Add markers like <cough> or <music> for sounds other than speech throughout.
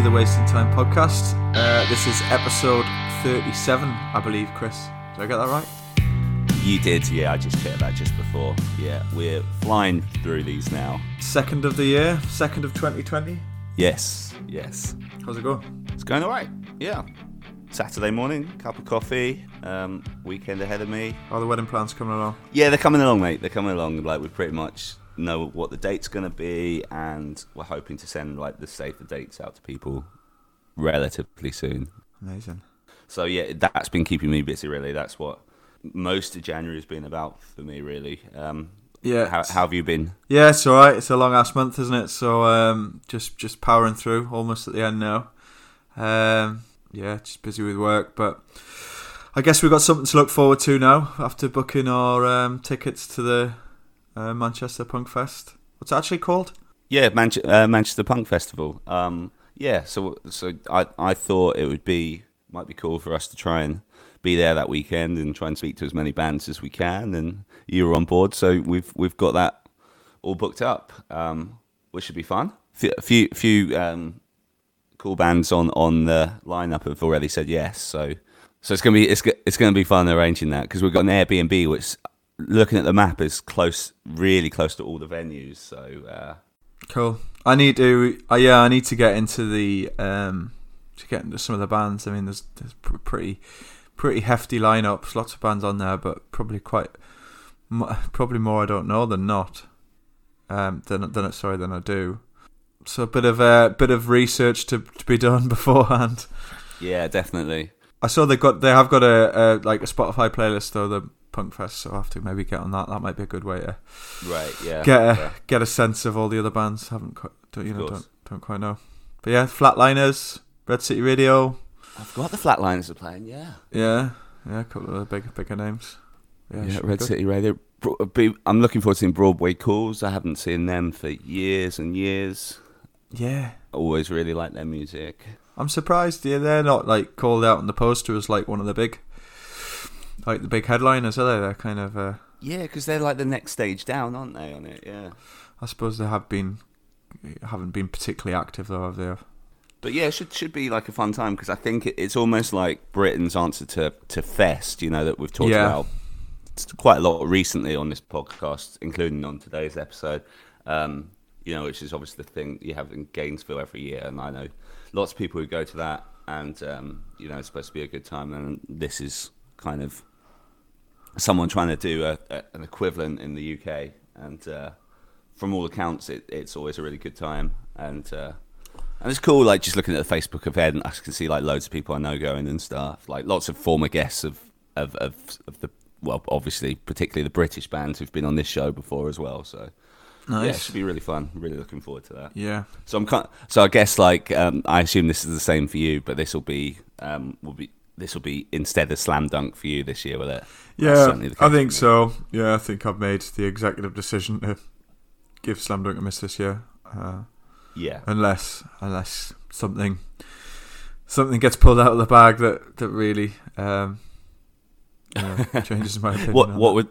to the Wasting Time podcast. Uh, this is episode 37, I believe, Chris. Did I get that right? You did, yeah. I just checked that just before. Yeah, we're flying through these now. Second of the year, second of 2020. Yes, yes. How's it going? It's going all right. Yeah. Saturday morning, cup of coffee, um, weekend ahead of me. Are the wedding plans coming along? Yeah, they're coming along, mate. They're coming along. Like we pretty much know what the date's going to be, and we're hoping to send like the safer dates out to people relatively soon. Amazing. So yeah, that's been keeping me busy. Really, that's what most of January has been about for me. Really. Um, Yeah. How, how have you been? Yeah, it's all right. It's a long ass month, isn't it? So um, just just powering through, almost at the end now. Um, yeah, just busy with work, but I guess we've got something to look forward to now after booking our um, tickets to the uh, Manchester Punk Fest. What's it actually called? Yeah, Manche- uh, Manchester Punk Festival. Um, yeah, so so I I thought it would be might be cool for us to try and be there that weekend and try and speak to as many bands as we can. And you were on board, so we've we've got that all booked up, um, which should be fun. A few few um, cool bands on on the lineup have already said yes, so so it's gonna be it's it's gonna be fun arranging that because we've got an Airbnb which looking at the map is close, really close to all the venues. So. Uh, Cool. I need to. Uh, yeah, I need to get into the um, to get into some of the bands. I mean, there's there's pr- pretty pretty hefty lineups. Lots of bands on there, but probably quite probably more I don't know than not. Um, than than sorry than I do. So a bit of a bit of research to to be <laughs> done beforehand. Yeah, definitely. I saw they got they have got a, a like a Spotify playlist though the Punk Fest, so I have to maybe get on that. That might be a good way to Right, yeah. get a yeah. get a sense of all the other bands. Haven't quite, don't, you know, don't don't quite know. But yeah, Flatliners, Red City Radio, I forgot the Flatliners are playing, yeah. yeah, yeah, a couple of the big bigger names. Yeah, Yeah, Red. City Radio. Uh, I'm looking forward to seeing Broadway Calls. I haven't seen them for years and years. Yeah, Always really like their music. I'm surprised. Yeah, they're not like called out on the poster as like one of the big, like the big headliners, are they? They're kind of. Uh, Yeah, because they're like the next stage down, aren't they, on it? Yeah. I suppose they have been, haven't been particularly active though, have they? But yeah, it should, should be like a fun time because I think it, it's almost like Britain's answer to, to Fest, you know, that we've talked Yeah. about quite a lot recently on this podcast, including on today's episode. Um, you know, which is obviously the thing you have in Gainesville every year, and I know lots of people who go to that, and um, you know, it's supposed to be a good time, and this is kind of someone trying to do a, a, an equivalent in the UK, and uh, from all accounts, it, it's always a really good time, and uh, and it's cool. Like just looking at the Facebook event, I can see like loads of people I know going and stuff. Like lots of former guests of of of, of the well, obviously particularly the British bands who've been on this show before as well. So yeah, it should be really fun. Really looking forward to that. Yeah. So I'm kind so I guess like um, I assume this is the same for you, but this will be um, will be this will be instead of slam dunk for you this year, will it? Yeah, I think so. Yeah, I think I've made the executive decision to give Slam Dunk a miss this year, uh, Yeah, unless unless something something gets pulled out of the bag that that really um, you know, <laughs> changes my opinion. what what would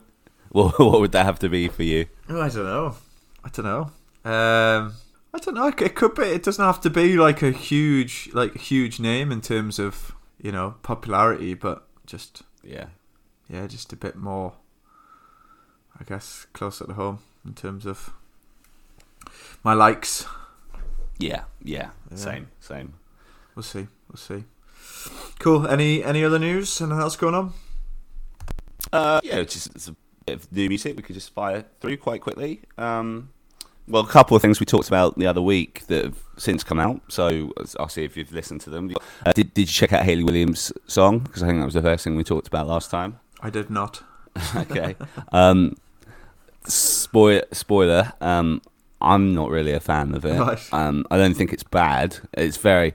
what, <laughs> what would that have to be for you? Oh, I don't know. I don't know. Um, I don't know. It could be. It doesn't have to be like a huge like huge name in terms of you know popularity, but just Yeah, yeah, just a bit more, I guess, closer to home in terms of my likes. yeah, yeah. Yeah. Same, same. We'll see. We'll see. Cool. Any any other news? Anything else going on? Uh, yeah, it's just it's a bit of new music we could just fire through quite quickly. Um, well, a couple of things we talked about the other week that have since come out. So I'll see if you've listened to them. Uh, did Did you check out Hayley Williams' song? Because I think that was the first thing we talked about last time. I did not. <laughs> okay. Um, spoil, spoiler. Um, I'm not really a fan of it. Right. Um, I don't think it's bad. It's very,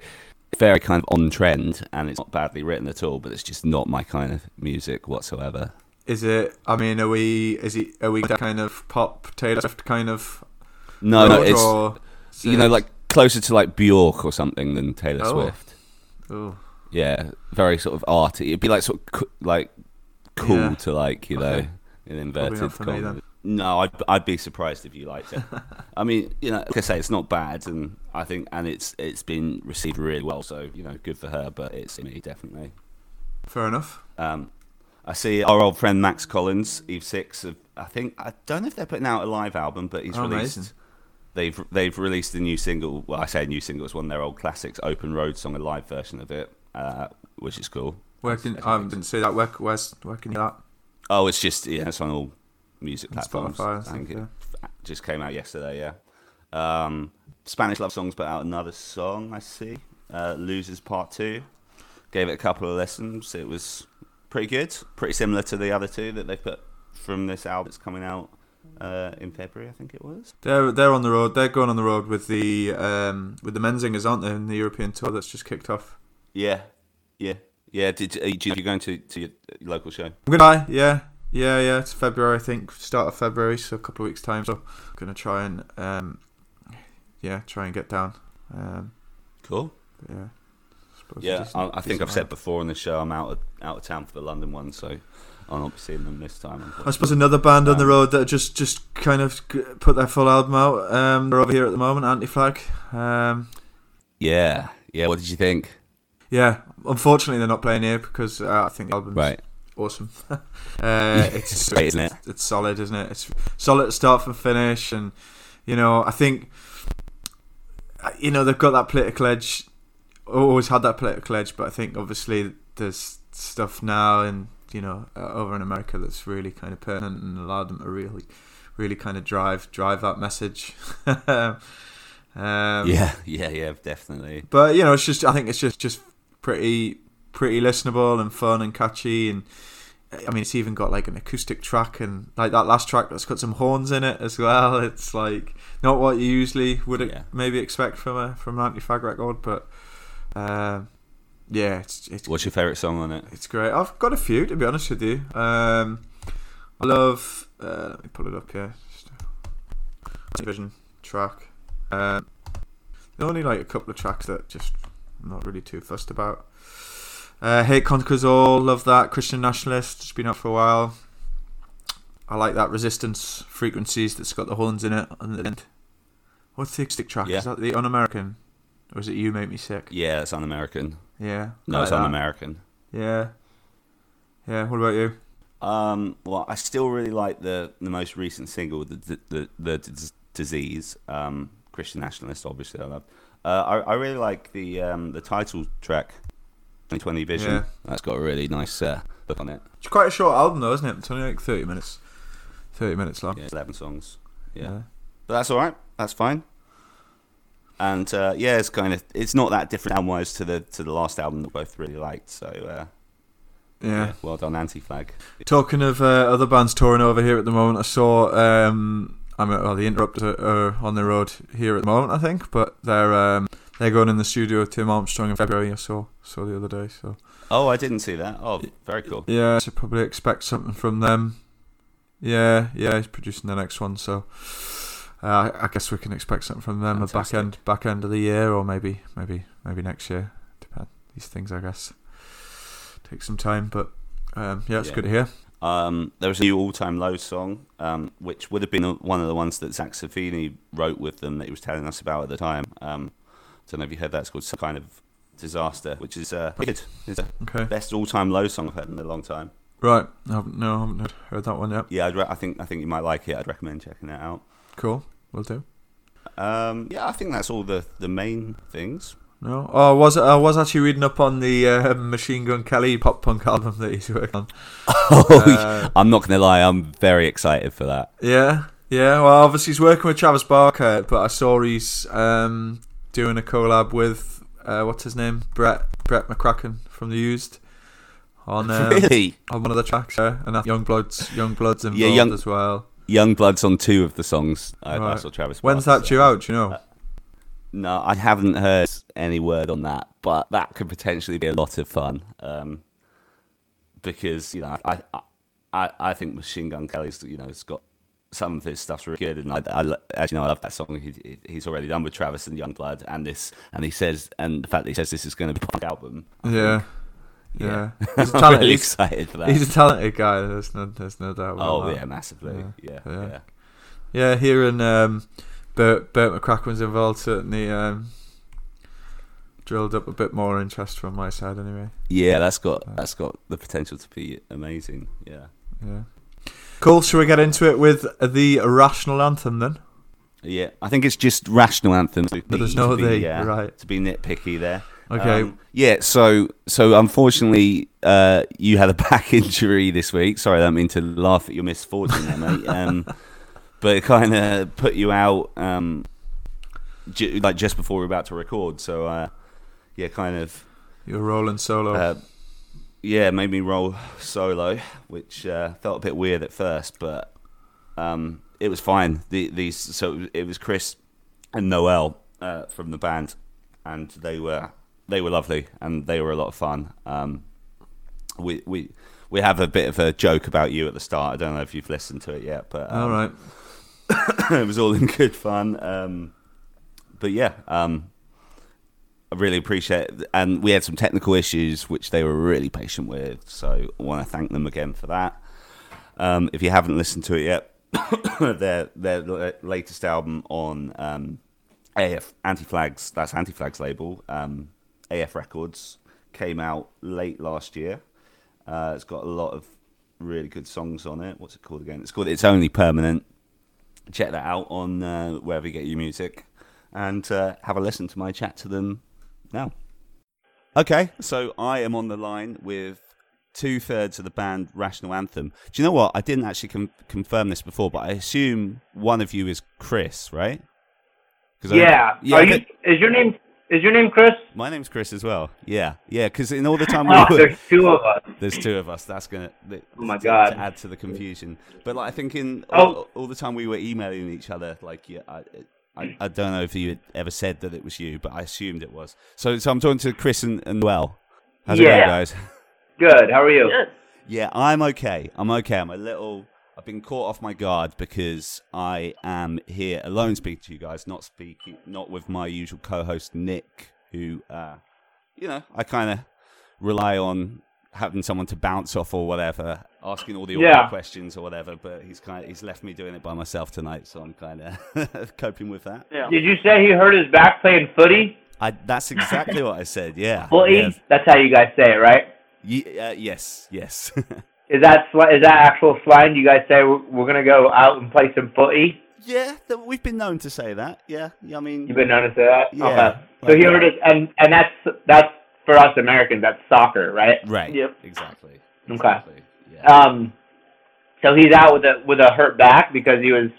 very kind of on trend, and it's not badly written at all. But it's just not my kind of music whatsoever. Is it? I mean, are we? Is it? Are we kind of pop Taylor Swift kind of? No, no, it's or you know like closer to like Bjork or something than Taylor Oh. Swift. Oh, Yeah, very sort of arty. It'd be like sort of co- like cool Yeah. to like you know Okay. in inverted not for commas. No, I'd, I'd be surprised if you liked it. <laughs> I mean, you know, like I say, it's not bad, and I think, and it's it's been received really well. So you know, good for her. But it's me definitely. Fair enough. Um, I see our old friend Max Collins, Eve Six. Have, I think I don't know if they're putting out a live album, but he's Oh, released. amazing. They've they've released a new single. Well, I say a new single. It's one of their old classics, "Open Road" song, a live version of it, uh, which is cool. Where can I didn't see that? Where where's where can you that? Oh, it's just yeah, it's on all music On platforms. Spotify, I think it f- just came out yesterday. Yeah, um, Spanish love songs put out another song. I see. Uh, Losers Part Two. Gave it a couple of listens. It was pretty good. Pretty similar to the other two that they put from this album that's coming out uh, in February. I think it was. They're they're on the road. They're going on the road with the um with the Menzingers, aren't they? In the European tour that's just kicked off. Yeah, yeah, yeah. Did are you, are going to to your local show? I'm gonna. Yeah, yeah, yeah. It's February, I think. Start of February, so a couple of weeks time. So I'm gonna try and um yeah, try and get down. Um, Cool. yeah. Suppose Yeah, I, I think I've said before on the show I'm out of, out of town for the London one, so I'll not be seeing them this time. I suppose another band on the Um, road that just just kind of put their full album out. Um, they're over here at the moment, Anti Flag. Um, Yeah, yeah. What did you think? yeah, unfortunately they're not playing here because uh, I think the album's Right. awesome. <laughs> uh, <laughs> it's Great, isn't it? It's, it's solid, isn't it? It's solid start from finish, and you know I think uh, you know they've got that political edge. Always had that political edge, but I think obviously there's stuff now and you know uh, over in America that's really kind of pertinent and allowed them to really, really kind of drive drive that message. <laughs> um, yeah, yeah, yeah, definitely. but you know, it's just I think it's just just pretty pretty listenable and fun and catchy and I mean it's even got like an acoustic track and like that last track that's got some horns in it as well. <laughs> It's like not what you usually would Yeah. maybe expect from a from an Anti-Flag record, but um, yeah, it's it's What's your favourite song on it? it's great. I've got a few to be honest with you. Um, I love. Uh, let me pull it up here. Just a Vision track. Um, there are only like a couple of tracks that just I'm not really too fussed about. Uh, Hate Conquers All. Love that. Christian Nationalist. It's been out for a while. I like that Resistance Frequencies that's got the horns in it on the end. What's the acoustic track? Yeah. Is that the Un-American? Or is it You Make Me Sick? Yeah, it's un-American. Yeah. No, it's like un-American. Yeah. Yeah. What about you? Um, well, I still really like the the most recent single, the the the, the disease. Um, Christian nationalist, obviously, I love. Uh, I I really like the um the title track, 2020 Vision. Yeah. That's got a really nice uh, look on it. It's quite a short album though, isn't it? It's only like thirty minutes. Thirty minutes long. Yeah, 11 songs. Yeah. Yeah. But that's all right. That's fine. And uh, yeah, it's kind of it's not that different album wise to the to the last album that both really liked. So uh, Yeah. well done, Anti Flag. Talking of uh, other bands touring over here at the moment, I saw um, I mean, well, the Interrupters are, are on the road here at the moment, I think, but they're um, they're going in the studio with Tim Armstrong in February. I saw saw the other day, so Oh, I didn't see that. Oh, very cool. yeah, should probably expect something from them. Yeah, yeah, he's producing the next one, so uh, I guess we can expect something from them at back end back end of the year, or maybe maybe maybe next year. Depend these things, I guess, take some time, but um, yeah, it's Yeah. good to hear. Um, there was a new all-time low song, um, which would have been one of the ones that Zakk Cervini wrote with them that he was telling us about at the time. Um, don't know if you heard that. It's called some kind of disaster, which is uh, good. It's the Okay, best all-time low song I've heard in a long time. right. I no, I haven't heard that one yet. Yeah, I'd re- I think I think you might like it. I'd recommend checking that out. Cool, we'll do. Um, yeah, I think that's all the the main things. No, oh, I was I was actually reading up on the uh, <laughs> Machine Gun Kelly pop punk <laughs> album that he's working on. <laughs> Uh, I'm not gonna lie, I'm very excited for that. Yeah, yeah. Well, obviously he's working with Travis Barker, but I saw he's um, doing a collab with uh, what's his name, Brett Brett McCracken from the Used on um, really, on one of the tracks. Yeah, and that Yungblud's Young Bloods involved Yeah, Young- as well. Yungblud's on two of the songs. I, I saw Travis. When's Barker that due out? Do you know? No, I haven't heard any word on that, but that could potentially be a lot of fun. Um, because you know, I, I, I, think Machine Gun Kelly's, you know, has got some of his stuff's really good, and I, I as you know, I love that song he, he's already done with Travis and Yungblud, and this, and he says, and the fact that he says this is going to be a punk album, I yeah, think Yeah, yeah. <laughs> he's a I'm really excited for that. he's a talented guy. There's no, there's no doubt. About oh that. yeah, massively. Yeah, Yeah. yeah. Yeah, hearing um, Bert, Bert McCracken's involved certainly um, drilled up a bit more interest from my side, anyway. Yeah, that's got that's got the potential to be amazing. Yeah. Yeah. Cool. Shall we get into it with the rational anthem then? Yeah, I think it's just rational anthem. But there's no be, the, uh, right. To be nitpicky there. Okay. Um, yeah. So so unfortunately, uh, you had a <laughs> back injury this week. Sorry, I don't mean to laugh at your misfortune, there, mate. <laughs> Um, but it kind of put you out, um, ju- like just before we were about to record. So uh, yeah, kind of. You're rolling solo. Uh, yeah, made me roll <laughs> solo, which uh, felt a bit weird at first, but um, it was fine. The, these so it was Chris and Noelle uh, from the band, and they were they were lovely and they were a lot of fun. Um, we we we have a bit of a joke about you at the start. I don't know if you've listened to it yet, but um, All right. <coughs> it was all in good fun. Um, but yeah, um, I really appreciate it. And we had some technical issues, which they were really patient with. So I want to thank them again for that. Um, if you haven't listened to it yet, <coughs> their their latest album on um, AF Anti Flags, that's Anti Flags label, um, AF Records, came out late last year. Uh, it's got a lot of really good songs on it. What's it called again? It's called It's Only Permanent check that out on uh, wherever you get your music and uh, have a listen to my chat to them now. Okay, so I am on the line with two thirds of the band Rational Anthem. Do you know what? I didn't actually com- confirm this before, but I assume one of you is Chris, right? I- Yeah. yeah. You, is your name is your name Chris? my name's Chris as well. Yeah, yeah. Because in all the time <laughs> we Oh, were, there's two of us. There's two of us. That's gonna oh th- Oh my to- God. to add to the confusion. But like, I think in Oh. all, all the time we were emailing each other, like yeah, I, I, I don't know if you had ever said that it was you, but I assumed it was. So so I'm talking to Chris and, and Noelle. How's it going, guys? Good. How are you? Yeah, I'm okay. I'm okay. I'm a little. I've been caught off my guard because I am here alone speaking to you guys, not speaking, not with my usual co-host Nick, who, uh, you know, I kind of rely on having someone to bounce off or whatever, asking all the awkward Yeah. questions or whatever. But he's kind of he's left me doing it by myself tonight, so I'm kind of <laughs> coping with that. Yeah. Did you say he hurt his back playing footy? I, that's exactly what I said. Yeah. Footy? Yes. That's how you guys say it, right? Ye- uh, yes. Yes. <laughs> Is that sl- is that actual slang? You guys say we're, we're gonna go out and play some footy? yeah. th- We've been known to say that. Yeah. I mean. You've been known to say that. Yeah, Okay. So like he that. hurt his and and that's that's for us Americans. That's soccer, right? Right. Yep. Exactly. Okay. Exactly. Yeah. Um. So he's out with a with a hurt back because he was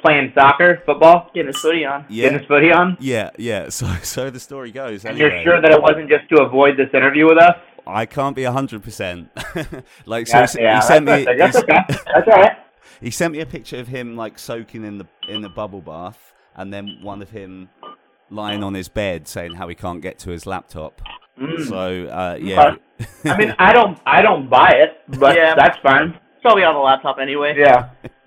playing soccer, football, Getting his footy on. yeah. getting his footy on. Yeah. Yeah. So <laughs> so the story goes. And anyway. you're sure that it wasn't just to avoid this interview with us? I can't be hundred percent. <laughs> Like so, Yeah, he, yeah, he sent me. that's, that's okay. That's all right. <laughs> he sent me a picture of him like soaking in the in the bubble bath, and then one of him lying on his bed saying how he can't get to his laptop. Mm. So uh, yeah. I mean, I don't, I don't buy it, but Yeah. that's fine. It's probably on the laptop anyway. Yeah. <laughs>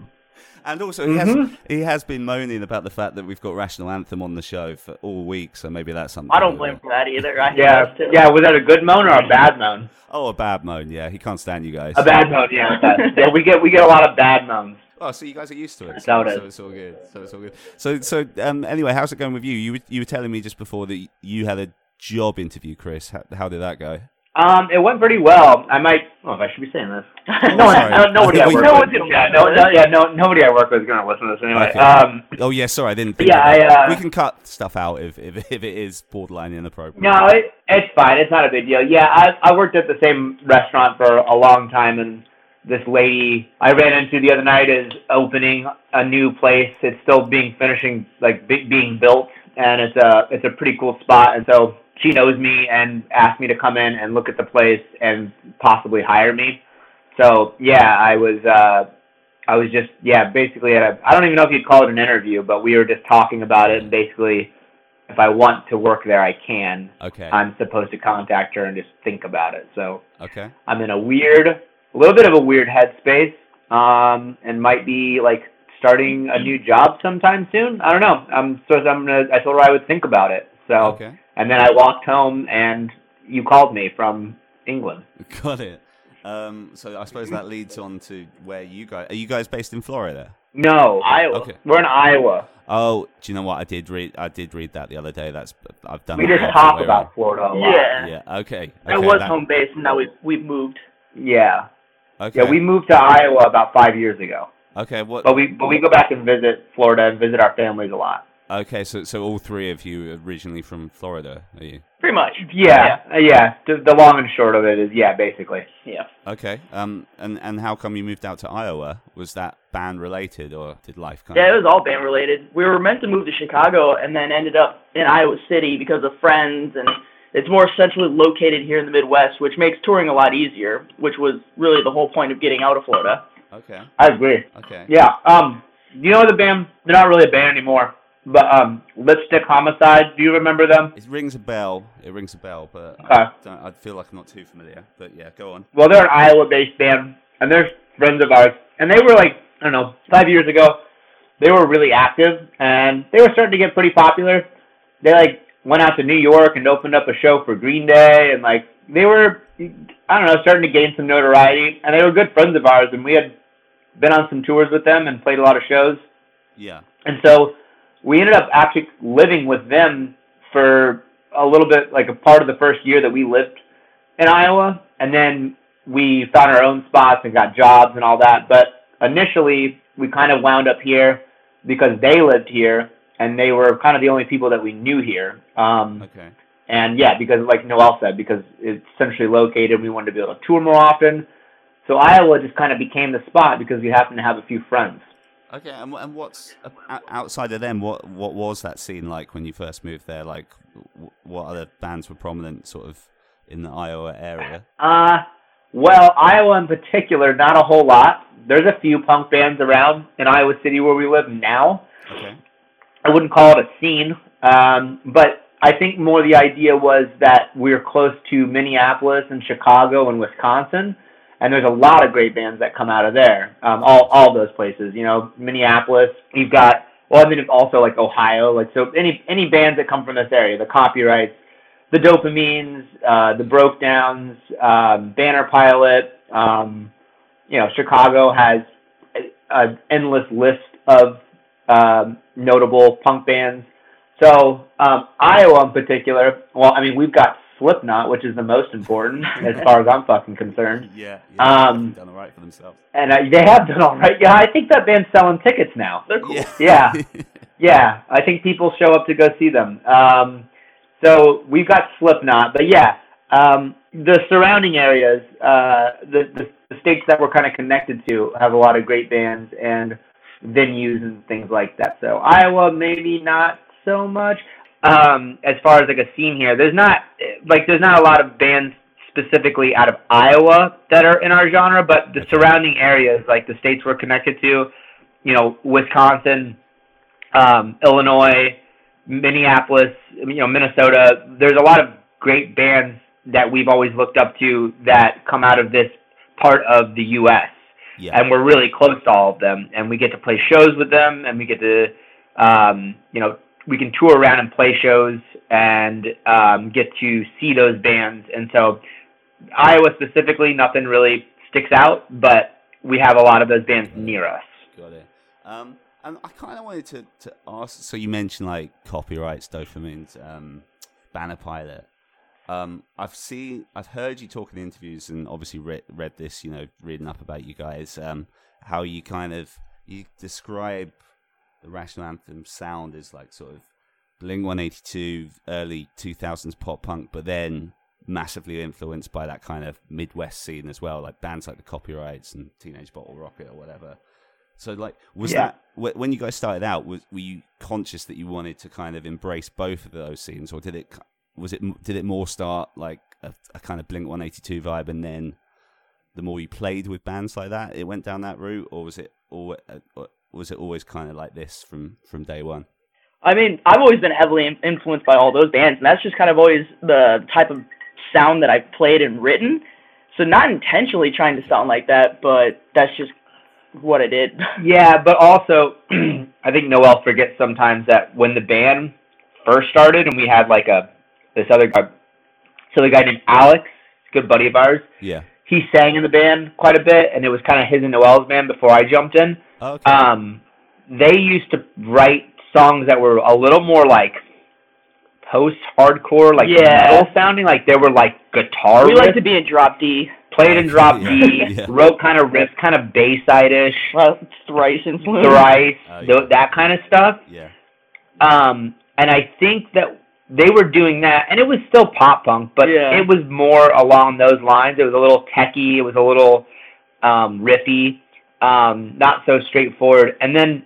And also, he has Mhm. he has been moaning about the fact that we've got Rational Anthem on the show for all week, so maybe that's something. I don't to- blame for that either. I <laughs> Yeah. too. Yeah. Was that a good moan or a bad moan? Oh, a bad moan. Yeah, he can't stand you guys. A bad moan. Yeah. <laughs> yeah. We get, we get a lot of bad moans. Oh, so you guys are used to it. That's how it so it's all good. So it's all good. So so um, anyway, how's it going with you? You were, you were telling me just before that you had a job interview, Chris. How, how did that go? Um, it went pretty well. I might. Oh, I should be saying this. <laughs> <laughs> No one. Sorry. nobody I I work No with. yeah. No. no yeah. No. Nobody I work with is gonna listen to this anyway. Okay. Um. Oh yeah, sorry, I didn't. Think Yeah. I, uh, we can cut stuff out if if, if it is borderline inappropriate. No, it, it's fine. It's not a big deal. Yeah, I I worked at the same restaurant for a long time, and this lady I ran into the other night is opening a new place. It's still being finishing, like be, being built, and it's a it's a pretty cool spot. And so she knows me and asked me to come in and look at the place and possibly hire me. So yeah, I was uh I was just yeah basically at a I don't even know if you'd call it an interview, but we were just talking about it and basically if I want to work there, I can. Okay. I'm supposed to contact her and just think about it. So okay. I'm in a weird, a little bit of a weird headspace, um, and might be like starting a new job sometime soon. I don't know. I'm so I'm gonna. I told her I would think about it. So Okay. And then I walked home and you called me from England. <laughs> Got it. Um, so I suppose that leads on to where you guys are. You guys based in Florida? No, Iowa. Okay. we're in Iowa. Oh, do you know what? I did read. I did read that the other day. That's I've done. We just the talk way about Florida a lot. Yeah. Yeah. Okay. That okay, was that- home base, and now we've we've moved. Yeah, Okay. yeah. We moved to Iowa about five years ago, Okay. What? but we but we go back and visit Florida and visit our families a lot. Okay. So so all three of you originally from Florida, are you? Pretty much. Yeah, uh, yeah. The, the long and short of it is, yeah, basically. Yeah. Okay. Um. And and how come you moved out to Iowa? Was that band related, or did life kind Yeah, it was all band related. We were meant to move to Chicago and then ended up in Iowa City because of friends and it's more centrally located here in the Midwest, which makes touring a lot easier, which was really the whole point of getting out of Florida. Okay. I agree. Okay. Yeah. Um. You know the band? They're not really a band anymore. But um, Lipstick Homicide. Do you remember them? It rings a bell. It rings a bell, but Okay. I, don't, I feel like I'm not too familiar. But yeah, go on. Well, they're an Iowa-based band, and they're friends of ours. And they were like, I don't know, five years ago, they were really active, and they were starting to get pretty popular. They like went out to New York and opened up a show for Green Day, and like they were, I don't know, starting to gain some notoriety. And they were good friends of ours, and we had been on some tours with them and played a lot of shows. Yeah. And so we ended up actually living with them for a little bit, like a part of the first year that we lived in Iowa. And then we found our own spots and got jobs and all that. But initially, we kind of wound up here because they lived here and they were kind of the only people that we knew here. Um, Okay. and yeah, because like Noelle said, because it's centrally located, we wanted to be able to tour more often. So Iowa just kind of became the spot because we happened to have a few friends. Okay, and, and what's uh, outside of them? What what was that scene like when you first moved there? Like, what other bands were prominent, sort of, in the Iowa area? Uh, well, Iowa in particular, not a whole lot. There's a few punk bands around in Iowa City where we live now. Okay. I wouldn't call it a scene, um, but I think more the idea was that we're close to Minneapolis and Chicago and Wisconsin, and there's a lot of great bands that come out of there. Um, all all those places, you know, Minneapolis. You've got well, I mean, also like Ohio, like so any any bands that come from this area, the copyrights, the dopamines, uh, the broke downs, um, Banner Pilot. Um, you know, Chicago has an endless list of um, notable punk bands. So um, Iowa in particular, well, I mean, we've got Slipknot, which is the most important <laughs> as far as I'm fucking concerned. Yeah. Um, done all right for themselves. And uh, they have done all right. Yeah, I think that band's selling tickets now. They're cool. Yeah. <laughs> Yeah, I think people show up to go see them. Um, so we've got Slipknot, but yeah, um, the surrounding areas, uh, the, the the states that we're kind of connected to have a lot of great bands and venues and things like that. So Iowa, maybe not so much. Um, as far as like a scene here, there's not like there's not a lot of bands specifically out of Iowa that are in our genre, but the surrounding areas, like the states we're connected to, you know, Wisconsin, um, Illinois, Minneapolis, you know, Minnesota. There's a lot of great bands that we've always looked up to that come out of this part of the U.S. Yeah. And we're really close to all of them, and we get to play shows with them, and we get to, um, you know, we can tour around and play shows and um, get to see those bands. And so, Iowa specifically, nothing really sticks out, but we have a lot of those bands near us. Got it. Um, and I kind of wanted to, to ask. So you mentioned like copyrights, dopamines, um, Banner Pilot. Um, I've seen, I've heard you talk in interviews, and obviously read read this. You know, reading up about you guys. Um, how you kind of you describe the Rational Anthem sound is like sort of Blink One Eighty Two, early two thousands pop punk, but then massively influenced by that kind of Midwest scene as well, like bands like the Copyrights and Teenage Bottle Rocket or whatever. So, like, was Yeah. that when you guys started out? Was were you conscious that you wanted to kind of embrace both of those scenes, or did it was it did it more start like a, a kind of Blink One Eighty Two vibe, and then the more you played with bands like that, it went down that route, or was it or uh, was it always kind of like this from from day one? I mean, I've always been heavily influenced by all those bands, and that's just kind of always the type of sound that I've played and written. So not intentionally trying to sound like that, but that's just what I did. <laughs> Yeah, but also, <clears throat> I think Noelle forgets sometimes that when the band first started and we had like a this other guy, so the guy named Alex good buddy of ours. Yeah. He sang in the band quite a bit, and it was kind of his and Noelle's band before I jumped in. Okay. Um, they used to write songs that were a little more like post-hardcore, like Yeah. metal sounding, like they were like guitar. We like to be in drop D. played in drop D, <laughs> yeah. wrote kind of riff, kind of Bayside-ish, Well, thrice influence. thrice, Oh, tho- yeah. that kind of stuff. yeah. Um, and I think that they were doing that, and it was still pop punk, but Yeah. it was more along those lines. It was a little techy, it was a little um, riffy, um, not so straightforward. And then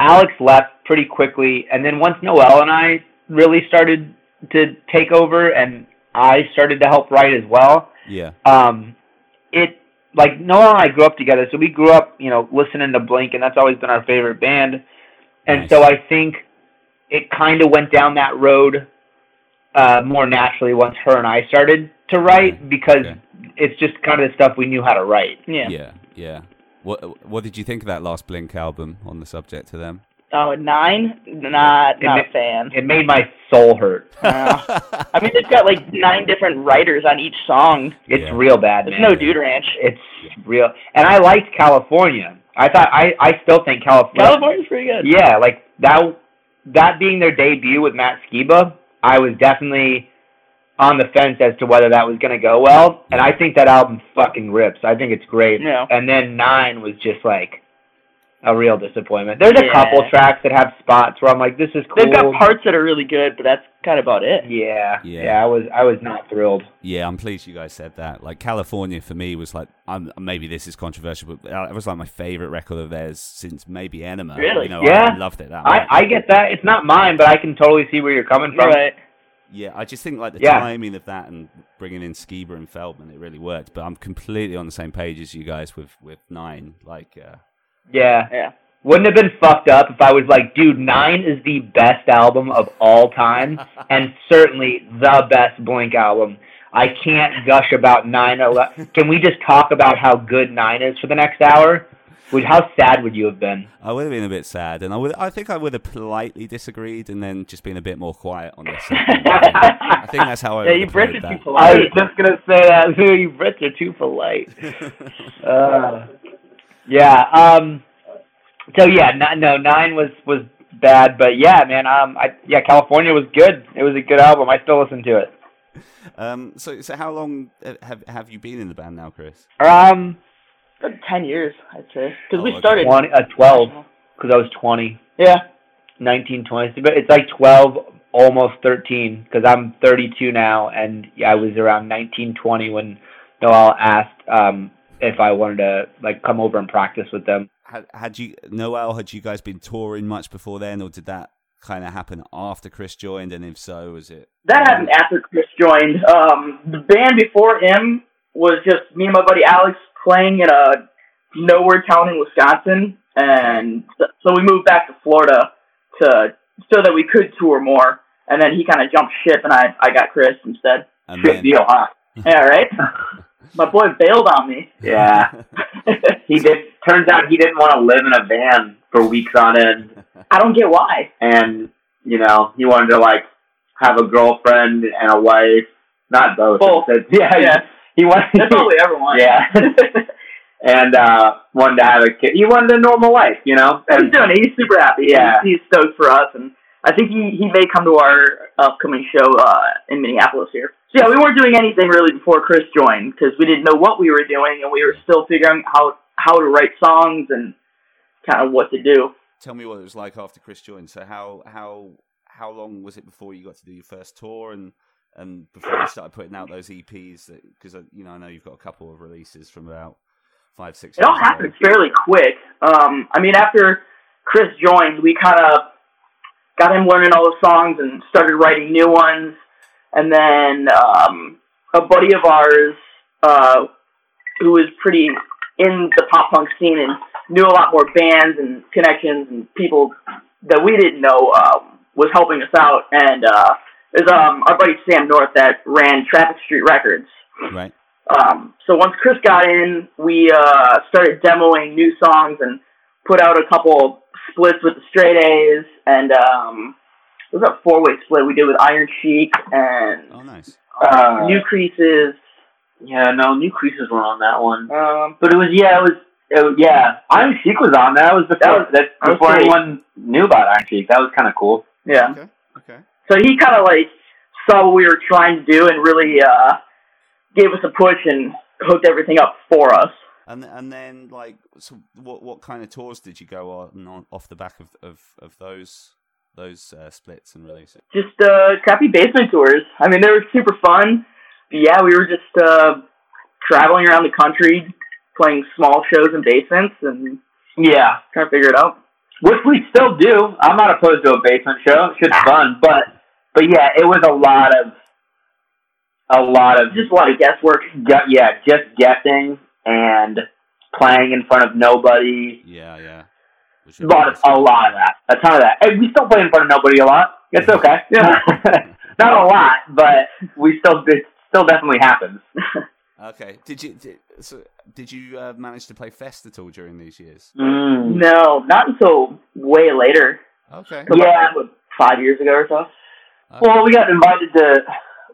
Alex left pretty quickly, and then once Noelle and I really started to take over, and I started to help write as well. Yeah. Um, it like Noelle and I grew up together, so we grew up, you know, listening to Blink, and that's always been our favorite band. And Nice. so I think it kind of went down that road uh, more naturally once her and I started to write Okay. because Okay. it's just kind of the stuff we knew how to write. Yeah. Yeah. Yeah. What What did you think of that last Blink album on the subject to them? Oh, nine? Not It not ma- a fan. It made my soul hurt. Uh, <laughs> I mean, they've got like nine different writers on each song. It's Yeah. real bad, There's man. no Dude Ranch. It's real, and I liked California. I thought I I still think California. California's pretty good. Yeah, like that that being their debut with Matt Skiba, I was definitely on the fence as to whether that was gonna go well. And I think that album fucking rips. I think it's great. Yeah. And then nine was just like a real disappointment. There's a Yeah. couple tracks that have spots where I'm like, this is cool. They've got parts that are really good, but that's kind of about it. Yeah, Yeah. yeah, I was I was not thrilled. Yeah, I'm pleased you guys said that. Like California for me was like, um, maybe this is controversial, but uh, it was like my favorite record of theirs since maybe Enema. Really? You know, Yeah. I loved it that I. I get that. It's not mine, but I can totally see where you're coming from. Right. Yeah, I just think like the Yeah. timing of that and bringing in Skiba and Feldmann, it really worked. But I'm completely on the same page as you guys with with Nine. Like, uh, Yeah. Yeah. Wouldn't have been fucked up if I was like, dude, Nine is the best album of all time, <laughs> and certainly the best Blink album. I can't gush about Nine. Ele- Can we just talk about how good Nine is for the next hour? Would how sad would you have been? I would have been a bit sad, and I would. I think I would have politely disagreed, and then just been a bit more quiet on this. <laughs> I think that's how I. Yeah, would you have played Brits are too that. polite. I was just gonna say that. <laughs> you Brits are too polite. Uh, yeah. Um. So yeah, n- no, nine was was bad, but yeah, man. Um. I yeah, California was good. It was a good album. I still listen to it. Um, so, so how long uh, have have you been in the band now, Chris? Um. Ten years, I'd say, because Oh, we okay. started. 20, uh, 12, because I was 20, Yeah. 19, 20. But it's like 12, almost 13, because I'm 32 now, and yeah, I was around 19, 20 when Noelle asked um, if I wanted to like come over and practice with them. Had, had you Noelle? Had you guys been touring much before then, or did that kind of happen after Chris joined? And if so, was it? That happened after Chris joined. Um, the band before him was just me and my buddy Alex playing in a nowhere town in Wisconsin, and so so we moved back to Florida to so that we could tour more. And then he kind of jumped ship, and I I got Chris instead. And Good then, deal, huh? <laughs> Yeah, right. <laughs> my boy bailed on me. Yeah. <laughs> he did. Turns out he didn't want to live in a van for weeks on end, I don't get why. and you know he wanted to like have a girlfriend and a wife. Not both. Both. Yeah. Yeah, He wanted. that's all we ever want. Yeah. <laughs> and uh wanted to have a kid. He wanted a normal life, you know. he's doing it. He's super happy. Yeah. He's, he's stoked for us, and I think he, he may come to our upcoming show uh, in Minneapolis here. So yeah, we weren't doing anything really before Chris joined because we didn't know what we were doing, and we were still figuring out how to write songs and kind of what to do. tell me what it was like after Chris joined. So how how how long was it before you got to do your first tour and and before you started putting out those EPs? Because you know I know you've got a couple of releases from about five six. It all years ago. happened fairly quick. Um, I mean, after Chris joined, we kind of got him learning all the songs and started writing new ones. And then um, a buddy of ours uh, who was pretty in the pop punk scene and knew a lot more bands and connections and people that we didn't know um, was helping us out. And uh, is um, our buddy Sam North that ran Traffic Street Records. right. Um, so once Chris got in, we uh, started demoing new songs and put out a couple splits with the Straight A's, and um, it was a four-way split we did with Iron Chic and Oh, nice. Uh, New Creases Yeah, no, New Creases were on that one. Um, But it was yeah, it was, it was yeah. Iron Chic was on that. That was before was- that, that before anyone knew about Iron Chic. That was kind of cool. yeah. Okay. Okay. So he kind of like saw what we were trying to do and really uh, gave us a push and hooked everything up for us. And and then like, so what what kind of tours did you go on, on off the back of of, of those those uh, splits and releases? Just uh, crappy basement tours. I mean, they were super fun. But yeah, we were just uh, traveling around the country, playing small shows in basements, and Yeah, trying to figure it out. which we still do. I'm not opposed to a basement show. It's just fun, but but yeah, it was a lot of a lot of Just a lot of guesswork. gu- yeah, just guessing and playing in front of nobody. Yeah, yeah. A lot, of, a lot of that, a ton of that. And we still play in front of nobody a lot. It's okay. Yeah. <laughs> not a lot, but we still it still definitely happens. <laughs> Okay. Did you did, so did you uh, manage to play Fest at all during these years? Mm. No, not until way later. Okay. Yeah. About, five years ago or so. okay. Well, we got invited to.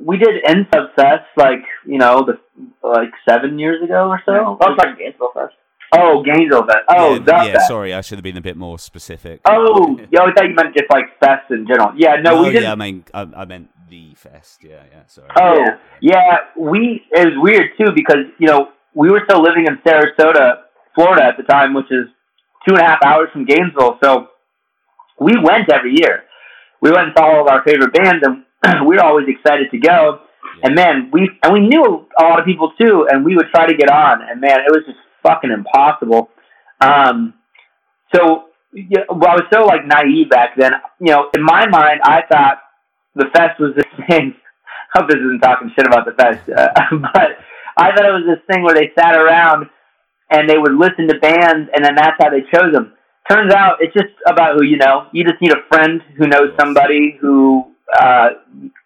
We did N Fest like you know the like seven years ago or so. I was talking Gainesville Fest. Oh, Gainesville Fest. Oh, yeah, the yeah, sorry, I should have been a bit more specific. Oh, yeah, I thought you meant just like Fest in general. Yeah, no, we Oh, didn't. yeah, I mean, I, I meant the fest. Yeah, yeah. Sorry. Oh, Yeah. yeah. We it was weird too because you know we were still living in Sarasota, Florida at the time, which is two and a half hours from Gainesville. So we went every year. We went and saw all of our favorite bands, and <clears throat> we were always excited to go. And man, we and we knew a lot of people too, and we would try to get on, and man, it was just fucking impossible. Um, so yeah, well, I was so like naive back then. You know, in my mind, I thought the fest was this <laughs> thing. I hope this isn't talking shit about the fest, uh, <laughs> but I thought it was this thing where they sat around and they would listen to bands, and then that's how they chose them. Turns out it's just about who you know. You just need a friend who knows somebody who uh,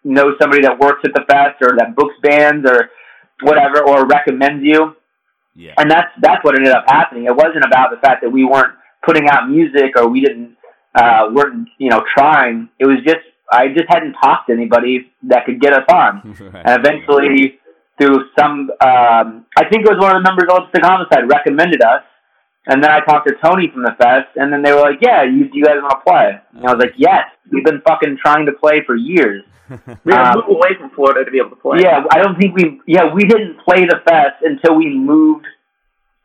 knows somebody that works at the fest or that books bands or whatever, or recommends you Yeah. and that's that's what ended up happening. It wasn't about the fact that we weren't putting out music or we didn't uh, weren't you know trying. It was just I just hadn't talked to anybody that could get us on, Right. <laughs> and eventually through some um, I think it was one of the members of the Homicide recommended us, and then I talked to Tony from the fest, and then they were like, "Yeah, you you guys want to play?" And I was like, "Yes, we've been fucking trying to play for years." <laughs> We had to Um, move away from Florida to be able to play. Yeah, I don't think we. Yeah, we didn't play the fest until we moved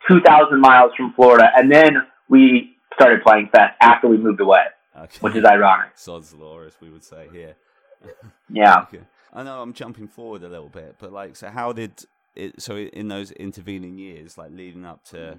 two thousand miles from Florida, and then we started playing fest after we moved away, Okay. which is ironic. Sod's law, as we would say here. <laughs> Yeah. Okay. I know I'm jumping forward a little bit, but like, so how did it? So in those intervening years, like leading up to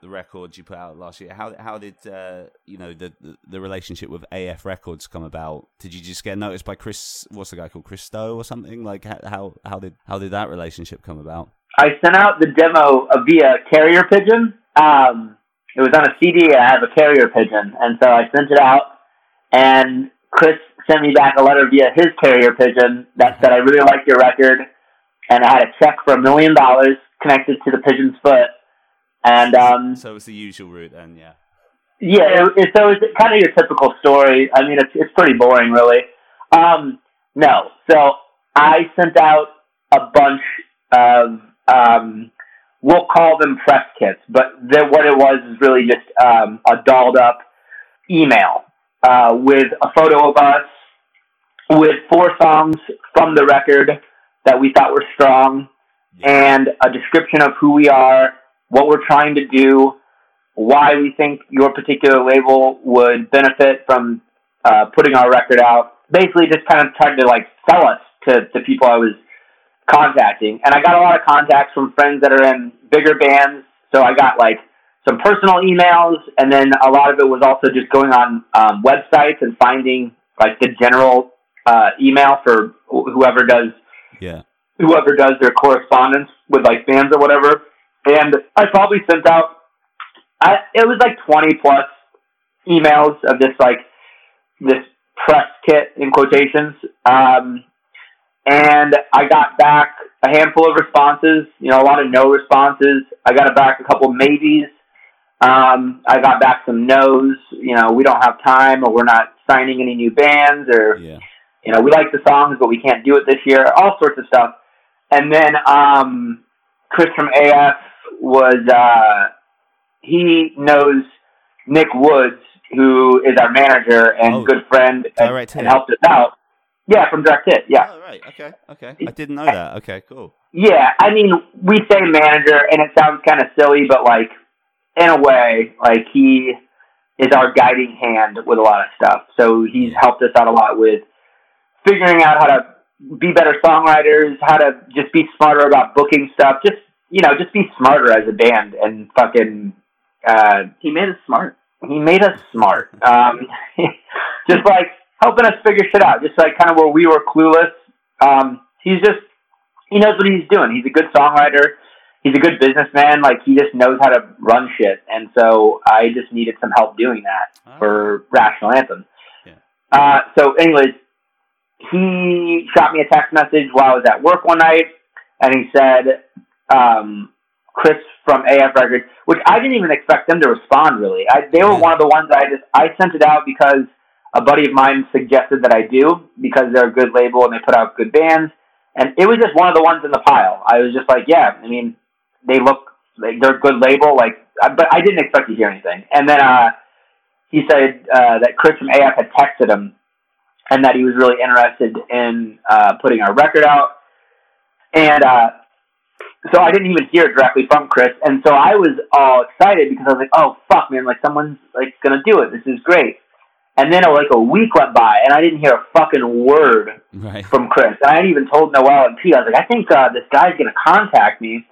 the records you put out last year, how how did uh, you know the, the the relationship with AF Records come about? Did you just get noticed by Chris? What's the guy called Chris Stowe or something? Like how how, how did how did that relationship come about? I sent out the demo uh, via carrier pigeon. Um, it was on a CD. I have a carrier pigeon, and so I sent it out. And Chris sent me back a letter via his carrier pigeon that said, "I really like your record," and I had a check for a million dollars connected to the pigeon's foot. And um, So it's the usual route, then, yeah. Yeah, it, it, so it's kind of your typical story. I mean, it's it's pretty boring, really. Um, no, so I sent out a bunch of um, we'll call them press kits, but the, what it was is really just um, a dolled up email uh, with a photo of us, with four songs from the record that we thought were strong, and a description of who we are, what we're trying to do, why we think your particular label would benefit from uh, putting our record out. Basically, just kind of tried to like sell us to the people I was contacting, and I got a lot of contacts from friends that are in bigger bands. So I got like some personal emails, and then a lot of it was also just going on um, websites and finding like the general uh, email for whoever does Yeah. whoever does their correspondence with like fans or whatever. And I probably sent out, I, it was like 20 plus emails of this like, this press kit in quotations. Um, and I got back a handful of responses, you know, a lot of no responses. I got back a couple maybes. Um, I got back some no's, you know, we don't have time or we're not signing any new bands or, Yeah. you know, we like the songs, but we can't do it this year. All sorts of stuff. and then um, Chris from AF was uh, he knows Nick Woods, who is our manager and Oh, good friend, and, Direct and helped us out. Yeah, from Direct Hit. Yeah, Oh, right. Okay. Okay. I didn't know that. Okay. Cool. yeah. I mean, we say manager, and it sounds kind of silly, but like in a way, like he is our guiding hand with a lot of stuff. So he's helped us out a lot with figuring out how to be better songwriters, how to just be smarter about booking stuff, just you know, just be smarter as a band and fucking uh He made us smart. he made us smart. Um <laughs> just like helping us figure shit out, just like kind of where we were clueless. Um he's just he knows what he's doing. He's a good songwriter. He's a good businessman. Like he just knows how to run shit. And so I just needed some help doing that Ah. for Rational Anthem. Yeah. Uh, so, anyways, he shot me a text message while I was at work one night, and he said, um, "Chris from AF Records," which I didn't even expect them to respond. Really, I, they were one of the ones I just I sent it out because a buddy of mine suggested that I do because they're a good label and they put out good bands, and it was just one of the ones in the pile. I was just like, yeah, I mean, they look like they're a good label, like, but I didn't expect to hear anything. And then uh, he said uh, that Chris from AF had texted him and that he was really interested in uh, putting our record out. And uh, so I didn't even hear it directly from Chris, and so I was all excited because I was like, "Oh fuck, man! Like someone's like gonna do it. This is great." And then uh, like a week went by, and I didn't hear a fucking word Right. from Chris. I hadn't even told Noelle and Pete, I was like, I think uh, this guy's going to contact me,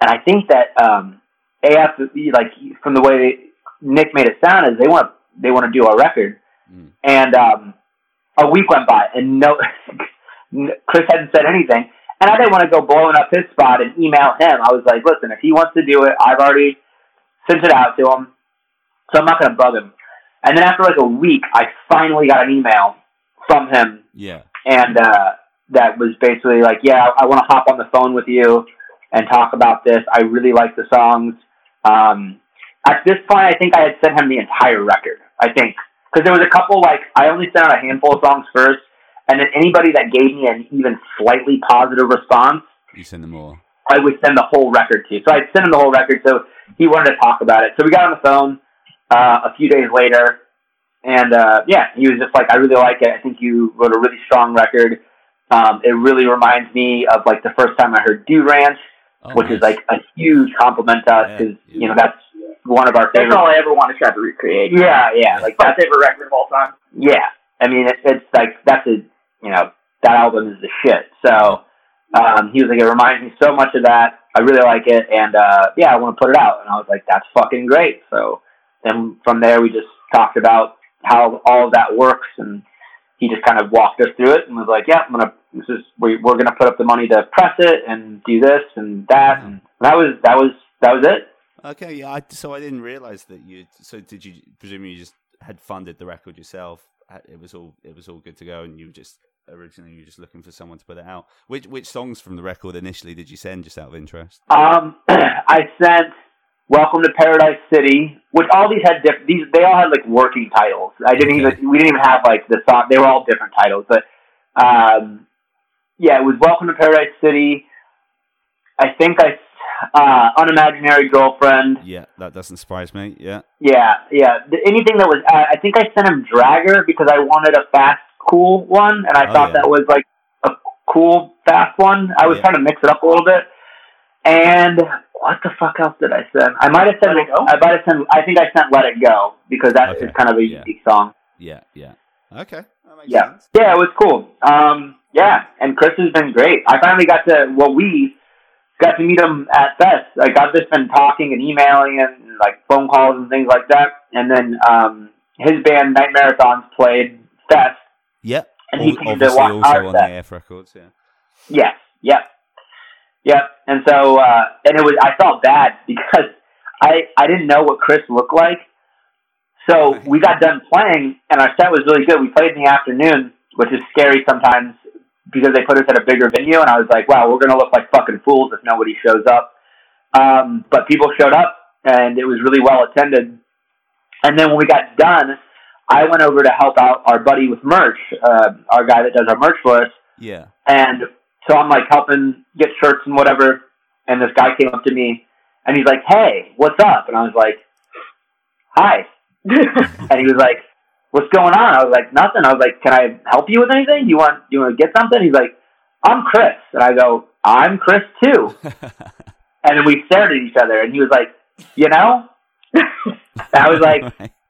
and I think that um, AF, like from the way Nick made it sound, is they want they want to do our record. Mm. And um, a week went by, and no, <laughs> Chris hadn't said anything. And I didn't want to go blowing up his spot and email him. I was like, listen, if he wants to do it, I've already sent it out to him, so I'm not going to bug him. And then after like a week, I finally got an email from him Yeah. and uh, that was basically like, yeah, I want to hop on the phone with you and talk about this. I really like the songs. Um, at this point, I think I had sent him the entire record. I think because there was a couple like I only sent out a handful of songs first, and then anybody that gave me an even slightly positive response, You send them all. I would send the whole record to. So I'd send him the whole record. So he wanted to talk about it. So we got on the phone uh, a few days later, and uh, yeah, he was just like, "I really like it. I think you wrote a really strong record. Um, it really reminds me of like the first time I heard Dude Ranch, Oh, which is like a huge compliment to us because yeah. you know that's one of our That's all I ever want to try to recreate. Yeah, yeah, like my that's favorite record of all time. yeah. I mean, it, it's like that's a you know that album is the shit. So um, he was like, it reminds me so much of that. I really like it, and uh, yeah, I want to put it out. And I was like, that's fucking great. So then from there, we just talked about how all of that works, and he just kind of walked us through it and was like, yeah, I'm gonna this is we, we're gonna put up the money to press it and do this and that, and that was that was that was it. Okay, yeah. I, so I didn't realize that you. So did you? Presumably, you just had funded the record yourself. It was all. It was all good to go, and you just originally you were just looking for someone to put it out. Which which songs from the record initially did you send, just out of interest? Um, <clears throat> I sent "Welcome to Paradise City," which all these had diff- these they all had like working titles. I didn't Okay. even we didn't even have like the song; they were all different titles. But um, yeah, it was "Welcome to Paradise City." I think I uh, "Unimaginary Girlfriend." Yeah, that doesn't surprise me. Yeah. Yeah, yeah. Anything that was, uh, I think I sent him Dragger because I wanted a fast, cool one, and I Oh, thought yeah. that was like a cool, fast one. I was Yeah. trying to mix it up a little bit. And what the fuck else did I send? I might have sent. Let It Go? I might have sent. I think I sent "Let It Go" because that is Okay, kind of a yeah. unique song. Yeah. Yeah. Okay. That makes Yeah, sense. yeah, it was cool. Um, yeah, and Chris has been great. I finally got to well, we got to meet him at Fest. Like I've just been talking and emailing and like phone calls and things like that. And then um, his band Night Marathons played Fest, Yep. and he came to watch also our on set. the AF records. Yeah. Yes, yep, yep. And so, uh, and it was I felt bad <laughs> because I I didn't know what Chris looked like. So <laughs> we got done playing, and our set was really good. We played in the afternoon, which is scary sometimes because they put us at a bigger venue, and I was like, "Wow, we're gonna look like fucking fools if nobody shows up." Um, but people showed up, and it was really well attended. And then when we got done, I went over to help out our buddy with merch, uh, our guy that does our merch for us Yeah. and so I'm like helping get shirts and whatever, and this guy came up to me, and he's like, "Hey, what's up?" And I was like, "Hi," <laughs> and he was like, "What's going on?" I was like, "Nothing." I was like, "Can I help you with anything? You want you want to get something?" He's like, "I'm Chris," and I go, "I'm Chris too." <laughs> and then we stared at each other, and he was like, "You know," <laughs> and I was like,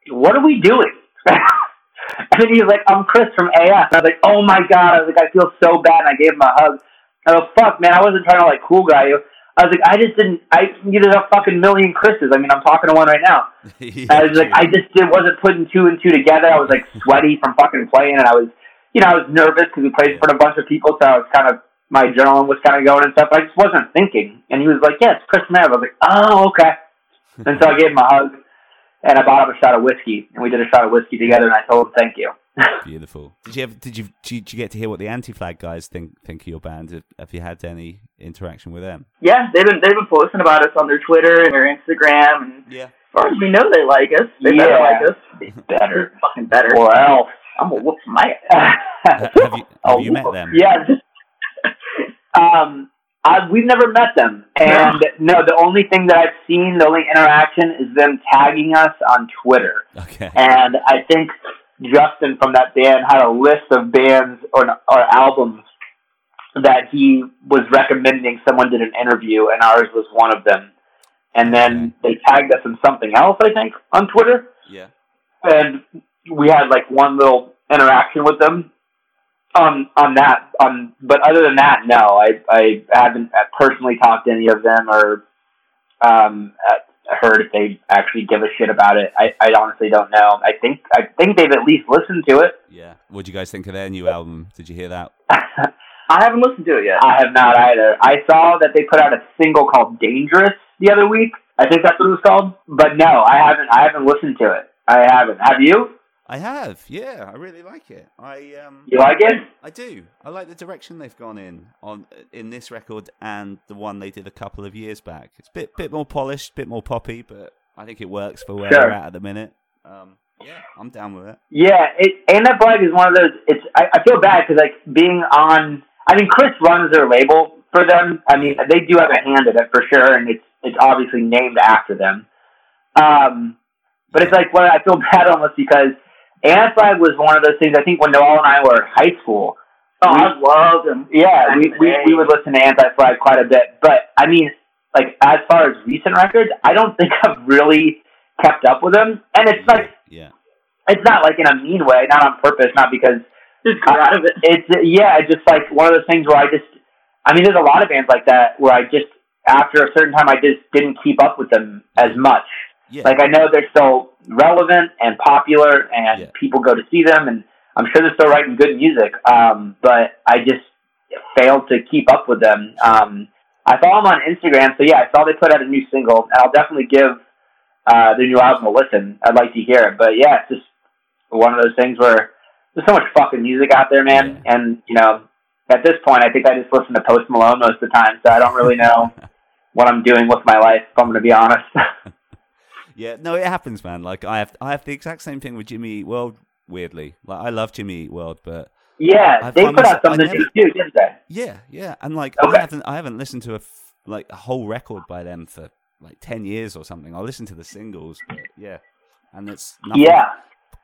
"What are we doing?" <laughs> and then he was like, "I'm Chris from AF." And I was like, "Oh my god!" I was like, "I feel so bad," and I gave him a hug. I was like, "Fuck, man! I wasn't trying to like cool guy you." I was like, I just didn't. I there's a fucking million Chris's. I mean, I'm talking to one right now. <laughs> yeah, I was like, I just did, wasn't putting two and two together. I was like <laughs> sweaty from fucking playing, and I was, you know, I was nervous because we played in front of a bunch of people, so I was kind of my adrenaline was kind of going and stuff. I just wasn't thinking. And he was like, "Yeah, it's Chris Mav." I was like, "Oh, okay." And so I gave him a hug, and I bought him a shot of whiskey, and we did a shot of whiskey together, and I told him thank you. <laughs> Beautiful. Did you ever, did you did you get to hear what the Anti-Flag guys think think of your band? Have, have you had any interaction with them? yeah, they've been they've been posting about us on their Twitter and their Instagram, and Yeah. as far as we know, they like us. They better Yeah. like us. They better <laughs> Fucking better. or else. I'm gonna whoop my. Ha- have you have you <laughs> met them? Yeah. um, I, we've never met them, and no, the only thing that I've seen, the only interaction, is them tagging us on Twitter. Okay. And I think Justin from that band had a list of bands or or albums that he was recommending. Someone did an interview, and ours was one of them. And then they tagged us in something else, I think, on Twitter Yeah. and we had like one little interaction with them on on that. On but other than that, no, I I haven't personally talked to any of them or um heard if they actually give a shit about it. I, I honestly don't know. I think I think they've at least listened to it. Yeah. What do you guys think of their new album? Did you hear that? <laughs> I haven't listened to it yet. I have not either. I saw that they put out a single called "Dangerous" the other week. I think that's what it was called. But no, I haven't. I haven't listened to it. I haven't. Have you? I have. Yeah, I really like it. I um You like it? I do. I like the direction they've gone in on in this record and the one they did a couple of years back. It's a bit bit more polished, bit more poppy, but I think it works for where Sure. they're at at the minute. Um, yeah, I'm down with it. Yeah, it, and that is one of those. It's I, I feel bad because like being on. I mean, Chris runs their label for them. I mean, they do have a hand in it for sure, and it's it's obviously named after them. Um, but it's like, well, I feel <laughs> bad almost because Anti-Flag was one of those things. I think when Noelle and I were in high school. oh, I love them. Yeah, we, we we would listen to Anti-Flag quite a bit. But I mean, like as far as recent records, I don't think <laughs> I've really kept up with them. And it's like Yeah. it's not like in a mean way, not on purpose, not because Just grew out of it. it's yeah, it's just like one of those things where I just, I mean, there's a lot of bands like that where I just after a certain time I just didn't keep up with them as much. Yeah. Like I know they're still relevant and popular, and Yeah. people go to see them, and I'm sure they're still writing good music. Um, but I just failed to keep up with them. Um, I follow them on Instagram, so yeah, I saw they put out a new single, and I'll definitely give uh, their new album a listen. I'd like to hear it, but yeah, it's just one of those things where there's so much fucking music out there, man. And you know, at this point, I think I just listen to Post Malone most of the time, so I don't really know <laughs> what I'm doing with my life. If I'm going to be honest. <laughs> Yeah, no, it happens, man. Like I have, I have the exact same thing with Jimmy Eat World. Weirdly, like I love Jimmy Eat World, but yeah, I they find put out something I new never- too, didn't they? yeah, yeah, and like Okay. I haven't, I haven't listened to a f- like a whole record by them for like ten years or something. I'll listen to the singles, but yeah, and it's nothing, Yeah,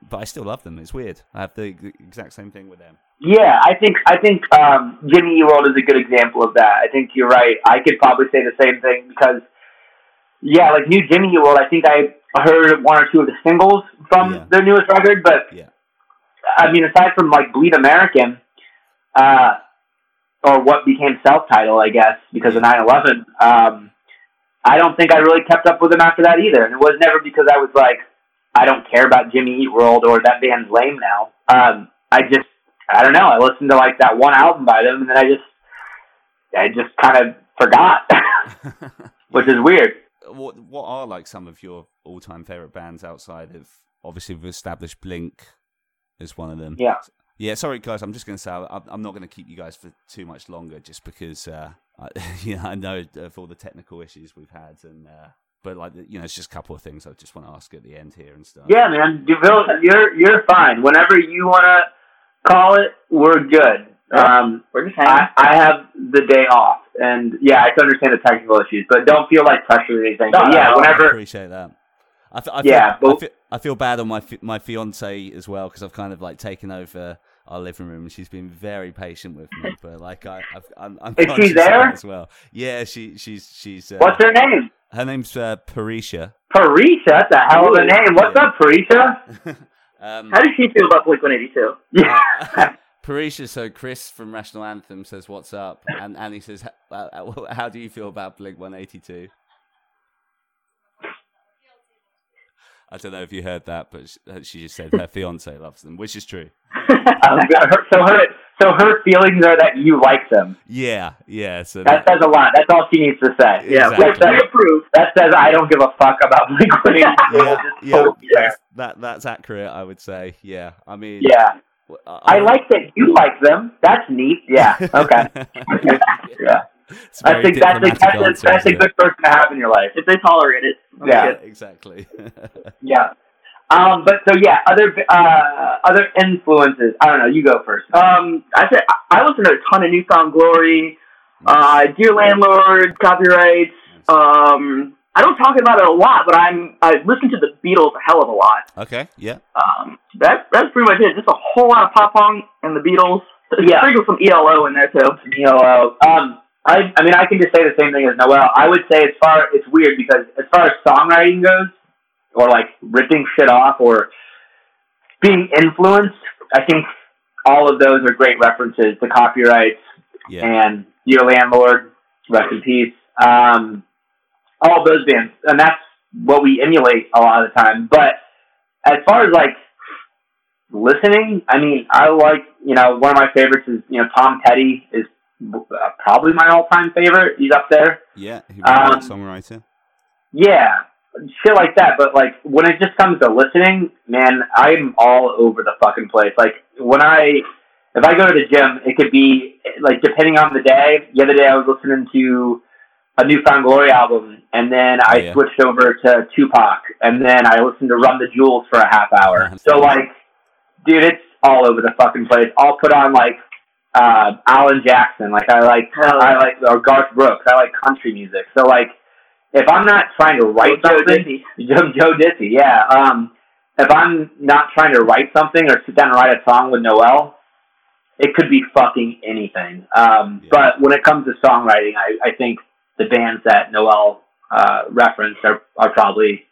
but I still love them. It's weird. I have the, the exact same thing with them. yeah. I think I think um, Jimmy Eat World is a good example of that. I think you're right. I could probably say the same thing because yeah, like new Jimmy Eat World. I think I heard one or two of the singles from Yeah. their newest record, but Yeah. I mean, aside from like Bleed American, uh, or what became self title, I guess, because of 9 11, um, I don't think I really kept up with them after that either. And it was never because I was like, I don't care about Jimmy Eat World or that band's lame now. Um, I just, I don't know. I listened to like that one album by them and then I just, I just kind of forgot, <laughs> which is weird. What what are like some of your all time favorite bands outside of obviously we've established Blink as one of them. Yeah. Yeah, sorry guys, I'm just going to say I'm I'm not going to keep you guys for too much longer, just because uh, I, <laughs> you know I know of all the technical issues we've had, and uh, but like you know it's just a couple of things I just want to ask at the end here and stuff. Yeah, man, you're you're fine. Whenever you want to call it, we're good. Um, We're just hanging. I, I have the day off, and yeah, I can understand the technical issues, but don't feel like pressure or anything. No, But yeah, no. I whenever appreciate that. I, I feel, Yeah, I, feel, I feel bad on my fi- my fiance as well because I've kind of like taken over our living room and she's been very patient with me. But like I, I've, I'm, I'm Is she there? as well. Yeah, she she's she's. Uh, what's her name? her name's uh, Parisha. Parisha. That's a hell of a name. What's Yeah. up, Parisha? <laughs> um, How does she feel about Blink 182? Yeah. Parisha, so Chris from Rational Anthem says, "What's up?" and Annie says, "H- uh, uh, "How do you feel about Blink 182?" I don't know if you heard that, but uh, she just said her fiance loves them, which is true. <laughs> Um, so her so her feelings are that you like them. Yeah, yeah. So That says a lot. That's all she needs to say. Yeah, Exactly. approve. That says I don't give a fuck about Blink One Eighty Two. <laughs> yeah, yeah, that's- that that's accurate. I would say. Yeah, I mean, Yeah, w- I like that you like them. That's neat. Yeah. <laughs> Okay. yeah. It's a That's a, that's a, diplomatic that's a, good person to have in your life. If they tolerate it. Yeah. good. exactly. <laughs> Yeah. Um, but so yeah, other uh, other influences. I don't know. You go first. Um, I said I listen to a ton of New Found Glory, uh, Dear Landlord, Copyrights. Um, I don't talk about it a lot, but I'm I listen to the Beatles a hell of a lot. okay. Yeah. Um, that that's pretty much it. Just a whole lot of pop punk and the Beatles. Yeah. Sprinkle some ELO in there too. ELO. um, I I mean, I can just say the same thing as Noelle. I would say as far it's weird because as far as songwriting goes, or like ripping shit off, or being influenced, I think all of those are great references to copyrights Yeah. and Dear Landlord, rest in peace. Um, all those bands, and that's what we emulate a lot of the time. But as far as like listening, I mean, I like you know one of my favorites is you know Tom Petty is probably my all-time favorite. He's up there. Yeah. He a Um, songwriter. Yeah, shit like that. But like when it just comes to listening, man, I'm all over the fucking place. Like when I, if I go to the gym, it could be like depending on the day. The other day I was listening to a New Found Glory album, and then I Oh, yeah. switched over to Tupac, and then I listened to Run the Jewels for a half hour. Yeah. so like, dude, it's all over the fucking place. I'll put on like uh Alan Jackson, like I like Hell I like or Garth Brooks. I like country music. So like if I'm not trying to write Joe something, Diffie. <laughs> Joe, Joe Diffie, yeah. Um, if I'm not trying to write something or sit down and write a song with Noelle, it could be fucking anything. Um, Yeah. But when it comes to songwriting, I, I think the bands that Noelle uh, referenced are, are probably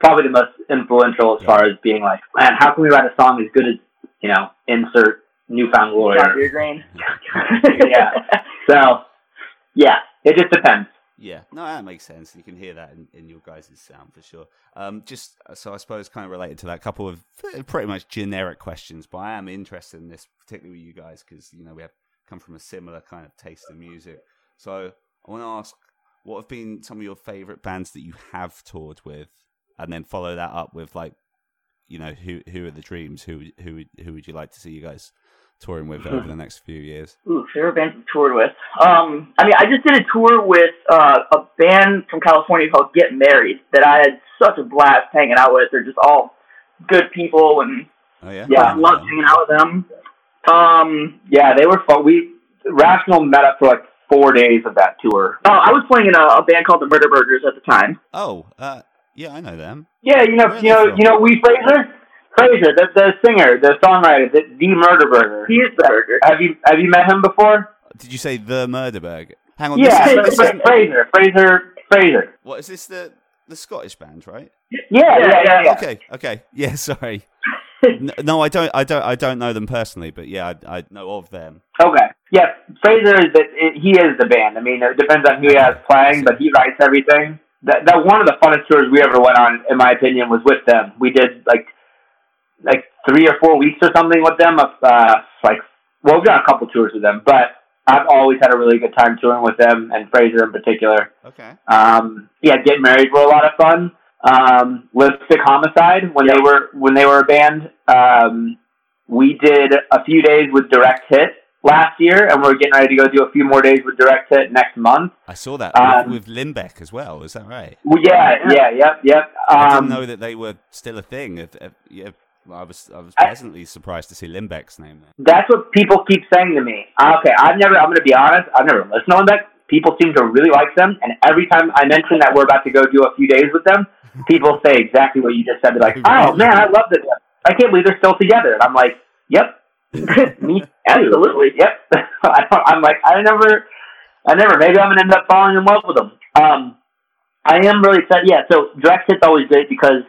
probably the most influential as Yeah. far as being like, man, how can we write a song as good as you know, insert New Found Glory. John Deere Green. Yeah. So, yeah, it just depends. Yeah, no, that makes sense. You can hear that in, in your guys' sound for sure. Um, just so I suppose, kind of related to that, couple of pretty much generic questions, but I am interested in this, particularly with you guys, because you know we have come from a similar kind of taste in music. So I want to ask, what have been some of your favorite bands that you have toured with, and then follow that up with like, you know, who who are the dreams? Who who who would you like to see you guys touring with over the next few years? <laughs> Ooh, favorite bands I've toured with. Um, I mean, I just did a tour with uh, a band from California called Get Married that I had such a blast hanging out with. They're just all good people, and Oh yeah, Yeah, I loved hanging out with them. Um, Yeah, they were fun. We Rational met up for like four days of that tour. oh, I was playing in a, a band called the Murder Burgers at the time. Oh, uh, yeah, I know them. Yeah, you know, Where you know, from? you know, we Fraser, Fraser, the the singer, the songwriter, the, the Murder Burger. He is the burger. Have you have you met him before? Did you say the Murderberg? Hang on, Yeah, this is, this is, Fraser, Fraser, Fraser. what is this? The the Scottish band, right? Yeah, yeah, yeah. yeah. Okay, okay, yeah. <laughs> Sorry. No, I don't. I don't. I don't know them personally, but yeah, I, I know of them. Okay. Yeah, Fraser is the it, he is the band. I mean, it depends on who he has playing, but he writes everything. That that one of the funnest tours we ever went on, in my opinion, was with them. We did like like three or four weeks or something with them. Of uh, like, well, we've done a couple tours with them, but I've always had a really good time touring with them and Fraser in particular. Okay. Um, yeah, Get Married were a lot of fun. Um, Lipstick Homicide when they were when they were a band. Um, we did a few days with Direct Hit last year, and we're getting ready to go do a few more days with Direct Hit next month. I saw that Um, with, with Limbeck as well. Is that right? Well, yeah, yeah, yep, yep. I Um, didn't know that they were still a thing. If, if, yeah, I was I was I- pleasantly surprised to see Limbeck's name there. That's what people keep saying to me. Okay, I've never. I'm going to be honest. I've never listened to Limbeck. People seem to really like them, and every time I mention that we're about to go do a few days with them, <laughs> people say exactly what you just said. They're like, <laughs> "Oh man, I love this. I can't believe they're still together." And I'm like, "Yep, <laughs> me. Absolutely. Yep." I don't, I'm like, I never, I never. Maybe I'm gonna end up falling in love with them. Um, I am really excited. Yeah. So direct hit's always great because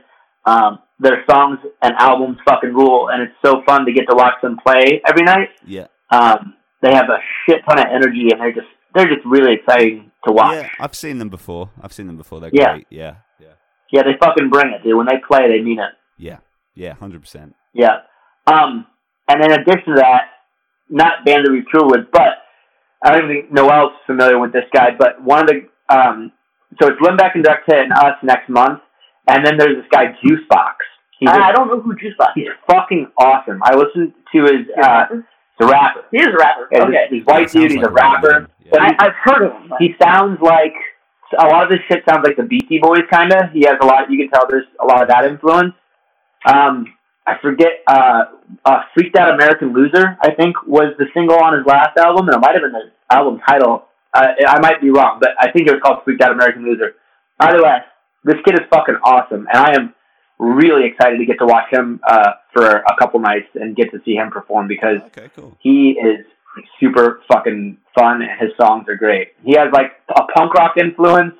um, their songs and albums fucking rule, and it's so fun to get to watch them play every night. Yeah, Um, they have a shit ton of energy, and they're just they're just really exciting to watch. yeah. I've seen them before. I've seen them before. They're Yeah. great. Yeah, yeah, Yeah, they fucking bring it, dude. When they play, they mean it. yeah, yeah. Hundred percent. Yeah. Um, and in addition to that, not band that we toured with, but I don't even think Noelle's familiar with this guy, but one of the um, so it's Limbeck and Direct Hit and us next month, and then there's this guy Juicebox. He's, I a, don't know who Juicebox he's is. He's fucking awesome. I listened to his uh, he's a rapper. He is a rapper. Yeah, okay. This, this white dude, he's a rapper. But I, I've heard of him. he sounds like a lot of this shit sounds like the Beastie Boys kind of. He has a lot. You can tell there's a lot of that influence. Um, I forget. Uh, uh, "Freaked Out American Loser" I think was the single on his last album, and it might have been the album title. Uh, I might be wrong, but I think it was called "Freaked Out American Loser." Either way, this kid is fucking awesome, and I am really excited to get to watch him uh, for a couple nights and get to see him perform because Okay, cool. he is super fucking fun and his songs are great. He has like a punk rock influence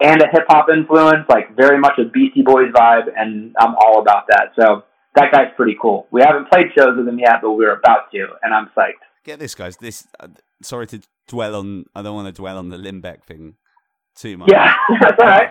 and a hip hop influence, like very much a Beastie Boys vibe, and I'm all about that. So that guy's pretty cool. We haven't played shows with him yet, but we're about to, and I'm psyched. Get this, guys. This. Uh, sorry to dwell on. I don't want to dwell on the Limbeck thing too much. Yeah, <laughs> that's all right.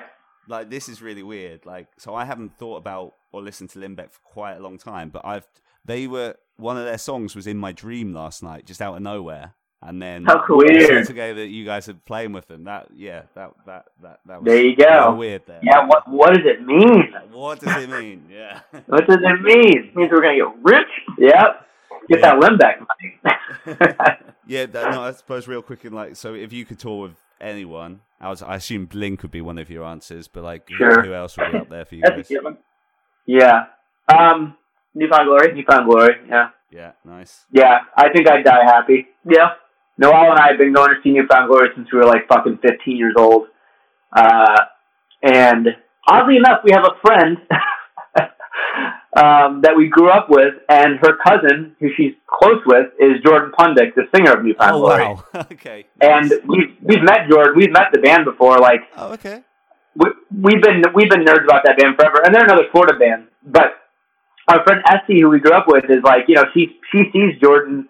Like this is really weird. Like, so I haven't thought about or listened to Limbeck for quite a long time, but I've they were one of their songs was in my dream last night, just out of nowhere, and then How cool. I saw Weird. together that you guys are playing with them. That yeah, that that that that was There you go. weird there. Yeah, what what does it mean? What does it mean? Yeah. <laughs> What does it mean? means we're gonna get rich. Yep. Get Yeah. that Limbeck money. <laughs> <laughs> yeah, that, no, I suppose real quick in like, so if you could tour with anyone, I was, I assume Blink would be one of your answers, but like, who- Sure. who else would be up there for you guys? yeah. Um, New Found Glory. you found glory. Yeah. Yeah, nice. Yeah. I think I'd die happy. Yeah. Noelle and I have been going to see New Found Glory since we were like fucking 15 years old. Uh, and oddly enough, we have a friend <laughs> um, that we grew up with, and her cousin, who she's close with, is Jordan Pundik, the singer of Newfound Oh Glory. wow. <laughs> okay. And nice. we've we've met Jordan, we've met the band before. Like Oh okay. we, we've been we've been nerds about that band forever, and they're another Florida band. But our friend Essie, who we grew up with, is like you know she she sees Jordan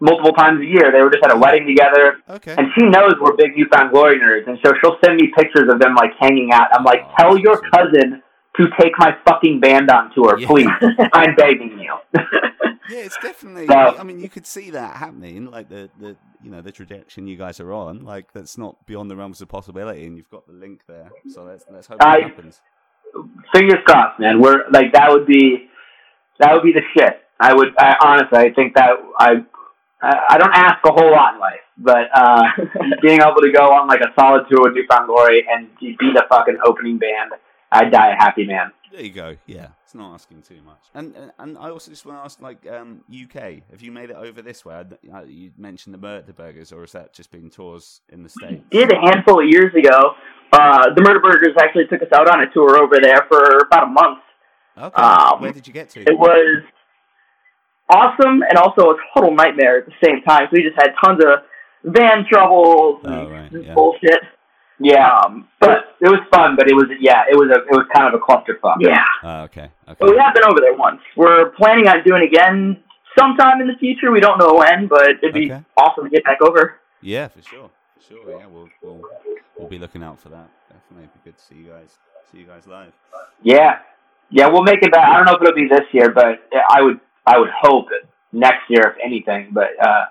multiple times a year. They were just at a wedding together, Okay. and she knows we're big New Found Glory nerds, and so she'll send me pictures of them like hanging out. I'm like, Oh, tell your cousin to take my fucking band on tour, Yeah. please. <laughs> I'm begging you. Yeah, it's definitely. So- I mean, you could see that happening, like the the you know the trajectory you guys are on. Like that's not beyond the realms of possibility, and you've got the link there. So let's let's hope I- that happens. Fingers crossed, man. We're like that would be that would be the shit. I would I, honestly, I think that I I I don't ask a whole lot in life, but uh, <laughs> being able to go on like a solid tour with New Found Glory and be the fucking opening band, I'd die a happy man. There you go. Yeah, it's not asking too much. And and, and I also just want to ask, like, um, UK, have you made it over this way? I, I, you mentioned the Murder Burgers, or has that just been tours in the states? Did a handful of years ago. Uh, the Murder Burgers actually took us out on a tour over there for about a month. Okay. Um, Where did you get to? It was awesome and also a total nightmare at the same time. So we just had tons of van troubles and Oh, right, yeah. bullshit. Yeah, Um, but it was fun. But it was yeah, it was a it was kind of a clusterfuck. yeah, Oh, okay. Okay. but we have been over there once. We're planning on doing it again sometime in the future. We don't know when, but it'd be Okay. awesome to get back over. Yeah, for sure. For sure. Yeah, we'll we'll we'll be looking out for that. Definitely, It'd be good to see you guys see you guys live. Yeah, yeah, we'll make it back. I don't know if it'll be this year, but I would I would hope next year, if anything. But uh,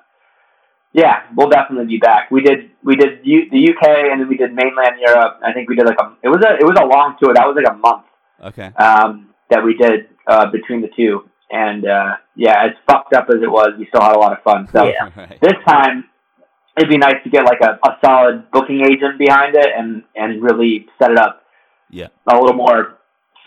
yeah, we'll definitely be back. We did we did U- the UK and then we did mainland Europe. I think we did like a it was a it was a long tour. That was like a month Okay. um, that we did uh, between the two. And uh, yeah, as fucked up as it was, we still had a lot of fun. So Yeah. <laughs> Right. this time it'd be nice to get like a, a solid booking agent behind it and and really set it up Yeah. a little more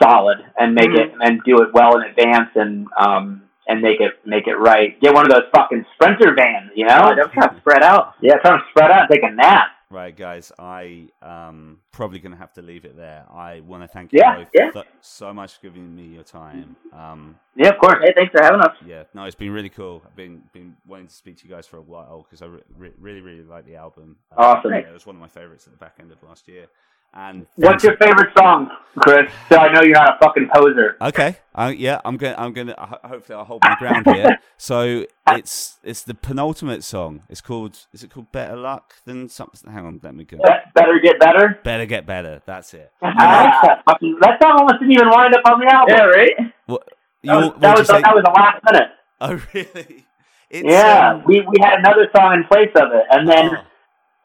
solid and make Mhm. it and do it well in advance and um and make it make it right. Get one of those fucking sprinter vans, you know? Oh, they're kind of spread out. Yeah, try to spread out, take a nap. Right, guys, I um probably gonna have to leave it there. I want to thank Yeah, you both yeah. th- so much for giving me your time. Um, Yeah, of course. Hey, thanks for having us. yeah, no, it's been really cool. I've been been wanting to speak to you guys for a while because I re- re- really really like the album. Uh, Awesome. yeah, it was one of my favorites at the back end of last year. And What's your favorite song, Chris? So I know you're not a fucking poser. Okay. Uh, yeah, I'm going. I'm going to. Hopefully, I'll hold my ground here. <laughs> So it's it's the penultimate song. It's called. Is it called Better Luck than something? Hang on, let me go. Better get better. Better get better. That's it. <laughs> that song almost didn't even wind up on the album. Yeah, right. What? You, That was, what'd that, was, say? that was the last minute. Oh, <laughs> really? It's, yeah, um, we, we had another song in place of it, and then oh,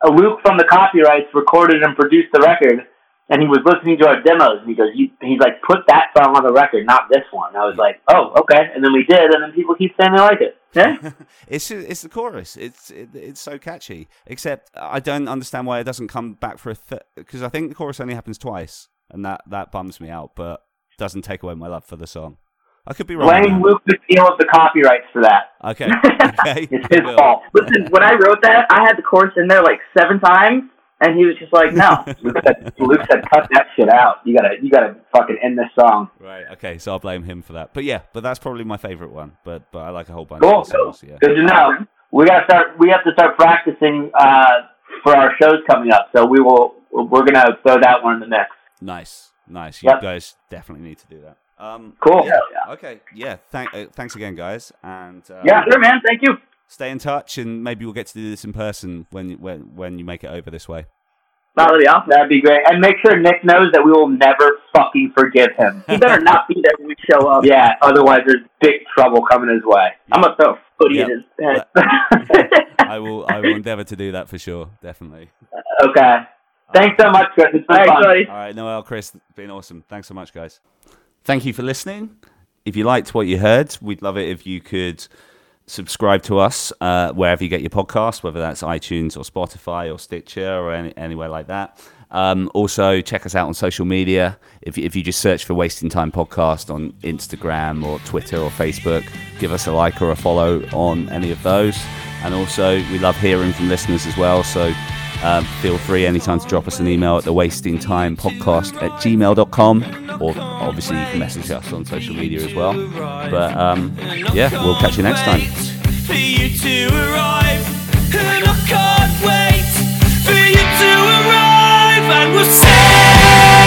Luke from the copyrights recorded and produced the record, and he was listening to our demos, and he goes, he's like, put that song on the record, not this one. I was like, oh, okay, and then we did, and then people keep saying they like it. Yeah, <laughs> it's it's the chorus. It's it, it's so catchy. Except I don't understand why it doesn't come back for a because I think the chorus only happens twice, and that that bums me out. But doesn't take away my love for the song. I could be wrong. blame Luke to deal with the copyrights for that. Okay. <laughs> Okay. It's his fault. Listen, when I wrote that, I had the chorus in there like seven times, and he was just like, "No." <laughs> Luke said, Luke said, cut that shit out. You gotta, you gotta fucking end this song. Right. Okay. So I'll blame him for that. But yeah, but that's probably my favorite one. But but I like a whole bunch Cool. of songs. Yeah. Good to know. We gotta start. We have to start practicing uh, for our shows coming up. So we will. We're gonna throw that one in the mix. Nice. Nice. You Yep. guys definitely need to do that. Um. Cool. Yeah. Okay. Yeah. Thank. Uh, thanks again, guys. And uh, Yeah. Sure, man. Thank you. Stay in touch, and maybe we'll get to do this in person when when when you make it over this way. That'd be awesome. That'd be great. And make sure Nick knows that we will never fucking forgive him. He better not be there when we show up. yeah. Otherwise, there's big trouble coming his way. I'm gonna throw a footy Yep. in his head. <laughs> I will. I will endeavour to do that for sure. Definitely. okay. Thanks so much, Chris. It's been Thanks, fun. buddy. All right, Noelle, Chris, been awesome. Thanks so much, guys. Thank you for listening. If you liked what you heard, we'd love it if you could subscribe to us uh, wherever you get your podcast, whether that's iTunes or Spotify or Stitcher or any, anywhere like that. Um, also, check us out on social media. If, if you just search for Wasting Time Podcast on Instagram or Twitter or Facebook, give us a like or a follow on any of those. And also, we love hearing from listeners as well. So um, feel free anytime to drop us an email at the wasting time podcast at gmail.com or obviously you can message us on social media as well but um, yeah we'll catch you next time For you to arrive, and I can't wait for you to arrive, and we'll say.